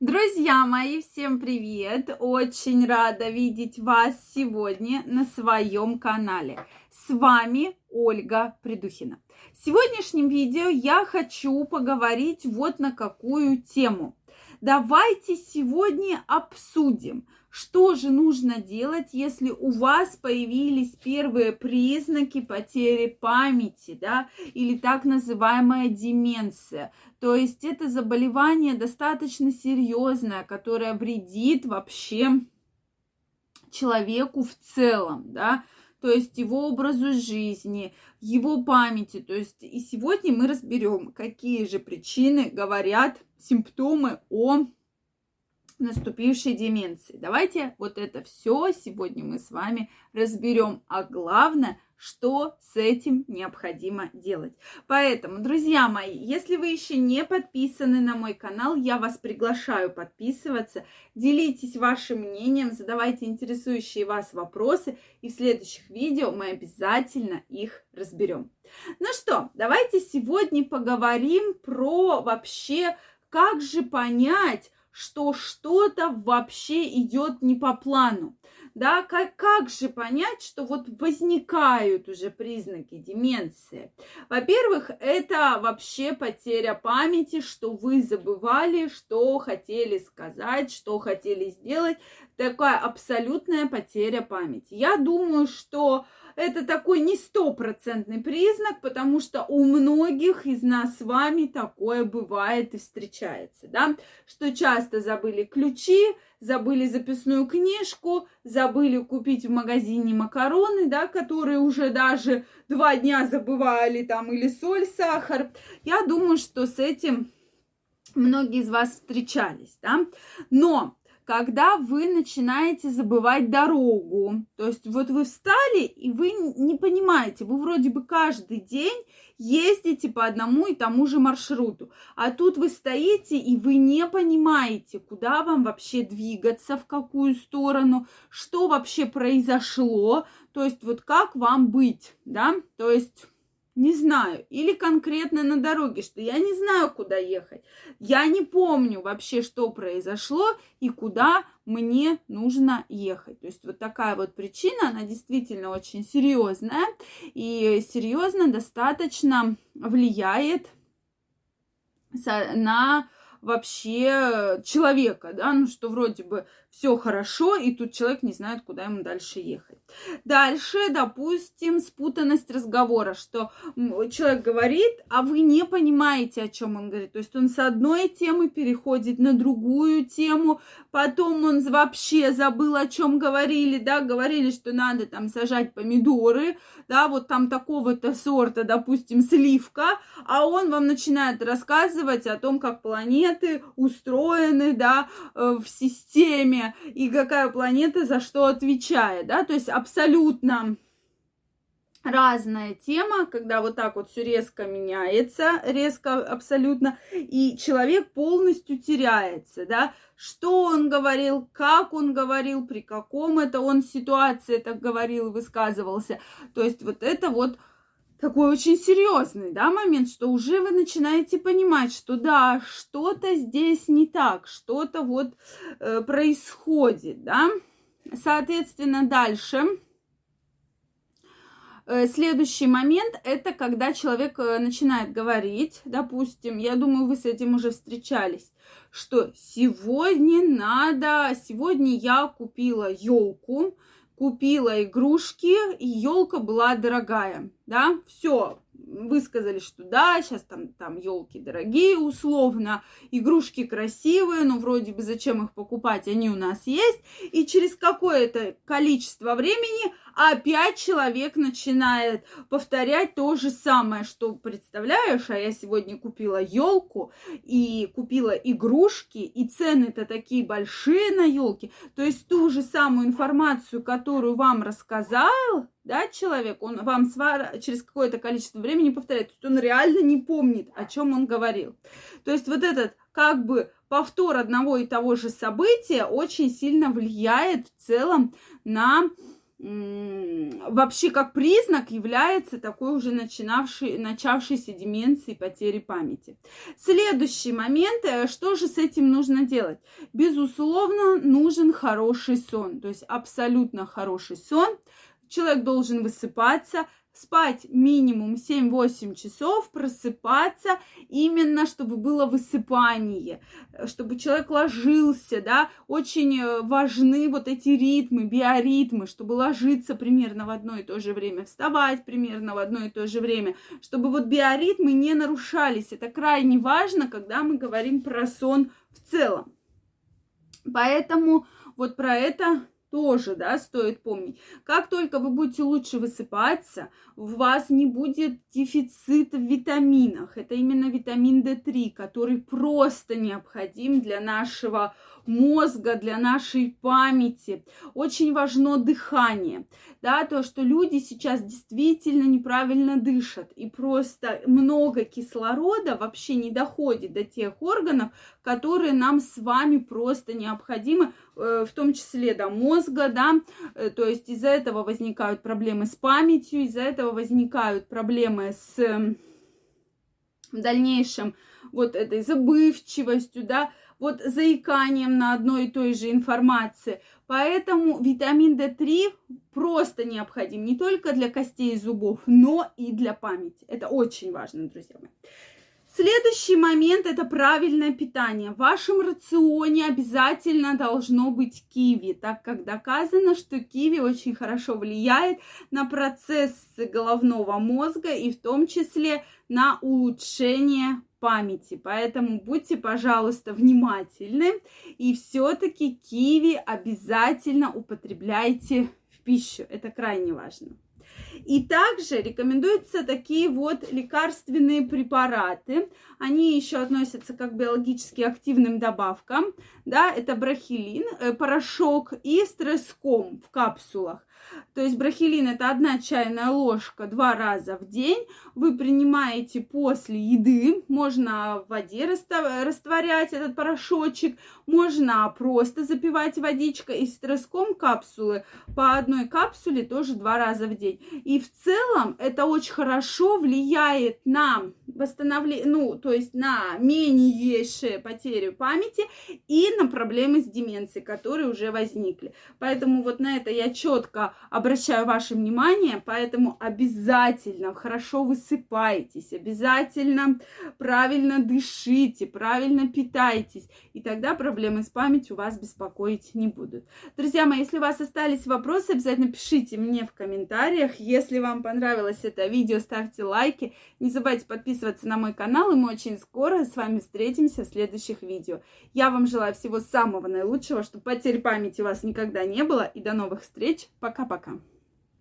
Друзья мои, всем привет! Очень рада видеть вас сегодня на своем канале. С вами Ольга Придухина. В сегодняшнем видео я хочу поговорить вот на какую тему. Давайте сегодня обсудим, что же нужно делать, если у вас появились первые признаки потери памяти, да, или так называемая деменция. То есть это заболевание достаточно серьезное, которое вредит вообще человеку в целом, да, то есть его образу жизни, его памяти. То есть и сегодня мы разберем, какие же причины говорят симптомы о наступившей деменции. Давайте вот это все сегодня мы с вами разберем. А главное, что с этим необходимо делать. Поэтому, друзья мои, если вы еще не подписаны на мой канал, я вас приглашаю подписываться. Делитесь вашим мнением, задавайте интересующие вас вопросы, и в следующих видео мы обязательно их разберем. Ну что, давайте сегодня поговорим про вообще, как же понять, что что-то вообще идет не по плану. Да, как, как же понять, что вот возникают уже признаки деменции? Во-первых, это вообще потеря памяти, что вы забывали, что хотели сказать, что хотели сделать. Такая абсолютная потеря памяти. Я думаю, что это такой не стопроцентный признак, потому что у многих из нас с вами такое бывает и встречается, да, что часто забыли ключи, забыли записную книжку, забыли купить в магазине макароны, да, которые уже даже два дня забывали там, или соль, сахар. Я думаю, что с этим многие из вас встречались, да, но когда вы начинаете забывать дорогу. То есть вот вы встали, и вы не понимаете, вы вроде бы каждый день ездите по одному и тому же маршруту. А тут вы стоите, и вы не понимаете, куда вам вообще двигаться, в какую сторону, что вообще произошло. То есть вот как вам быть, да? То есть не знаю, или конкретно на дороге, что я не знаю, куда ехать. Я не помню вообще, что произошло и куда мне нужно ехать. То есть вот такая вот причина, она действительно очень серьезная и серьезно достаточно влияет на вообще человека, да, ну что вроде бы все хорошо, и тут человек не знает, куда ему дальше ехать. Дальше, допустим, спутанность разговора, что человек говорит, а вы не понимаете, о чем он говорит. То есть он с одной темы переходит на другую тему, потом он вообще забыл, о чем говорили, да, говорили, что надо там сажать помидоры, да, вот там такого-то сорта, допустим, сливка, а он вам начинает рассказывать о том, как планеты устроены, да, э, в системе, и какая планета за что отвечает, да, то есть абсолютно разная тема, когда вот так вот все резко меняется, резко абсолютно, и человек полностью теряется, да, что он говорил, как он говорил, при каком это он ситуации так говорил, высказывался, то есть вот это вот такой очень серьезный, да, момент, что уже вы начинаете понимать, что да, что-то здесь не так, что-то вот э, происходит, да. Соответственно, дальше. Э, следующий момент это когда человек э, начинает говорить, допустим, я думаю, вы с этим уже встречались, что сегодня надо, сегодня я купила елку, купила игрушки, и елка была дорогая, да, все, высказали, что да, сейчас там, там елки дорогие, условно, игрушки красивые, но вроде бы зачем их покупать, они у нас есть, и через какое-то количество времени опять человек начинает повторять то же самое, что представляешь, а я сегодня купила елку и купила игрушки, и цены-то такие большие на елки, то есть ту же самую информацию, которую вам рассказал, да, человек, он вам свар... через какое-то количество времени повторяет, то есть он реально не помнит, о чем он говорил. То есть вот этот как бы повтор одного и того же события очень сильно влияет в целом на вообще как признак является такой уже начинавший, начавшейся деменции потери памяти. Следующий момент, э, что же с этим нужно делать? Безусловно, нужен хороший сон, то есть абсолютно хороший сон. Человек должен высыпаться, спать минимум 7-8 часов, просыпаться именно, чтобы было высыпание, чтобы человек ложился, да, очень э, важны вот эти ритмы, биоритмы, чтобы ложиться примерно в одно и то же время, вставать примерно в одно и то же время, чтобы вот биоритмы не нарушались. Это крайне важно, когда мы говорим про сон в целом. Поэтому вот про это тоже, да, стоит помнить. Как только вы будете лучше высыпаться, у вас не будет дефицита в витаминах. Это именно витамин D3, который просто необходим для нашего мозга, для нашей памяти. Очень важно дыхание, да, то, что люди сейчас действительно неправильно дышат, и просто много кислорода вообще не доходит до тех органов, которые нам с вами просто необходимы, в том числе до мозга, да, э, то есть из-за этого возникают проблемы с памятью, из-за этого возникают проблемы с в дальнейшем вот этой забывчивостью, да, вот заиканием на одной и той же информации. Поэтому витамин D3 просто необходим не только для костей и зубов, но и для памяти. Это очень важно, друзья мои. Следующий момент – это правильное питание. В вашем рационе обязательно должно быть киви, так как доказано, что киви очень хорошо влияет на процессы головного мозга и в том числе на улучшение памяти. Поэтому будьте, пожалуйста, внимательны. И все-таки киви обязательно употребляйте в пищу. Это крайне важно. И также рекомендуются такие вот лекарственные препараты. Они еще относятся как биологически активным добавкам. Да, это брахилин, э, порошок и стресском в капсулах. То есть брахилин это одна чайная ложка два раза в день. Вы принимаете после еды. Можно в воде растворять этот порошочек, можно просто запивать водичкой и стресском капсулы по одной капсуле тоже два раза в день. И в целом это очень хорошо влияет на восстановление, ну, то есть на меньшее потерю памяти и на проблемы с деменцией, которые уже возникли. Поэтому вот на это я четко обращаю ваше внимание, поэтому обязательно хорошо высыпайтесь, обязательно правильно дышите, правильно питайтесь, и тогда проблемы с памятью вас беспокоить не будут. Друзья мои, если у вас остались вопросы, обязательно пишите мне в комментариях. Если вам понравилось это видео, ставьте лайки. Не забывайте подписываться на мой канал, и мы очень скоро с вами встретимся в следующих видео. Я вам желаю всего самого наилучшего, чтобы потерь памяти у вас никогда не было, и до новых встреч. Пока-пока.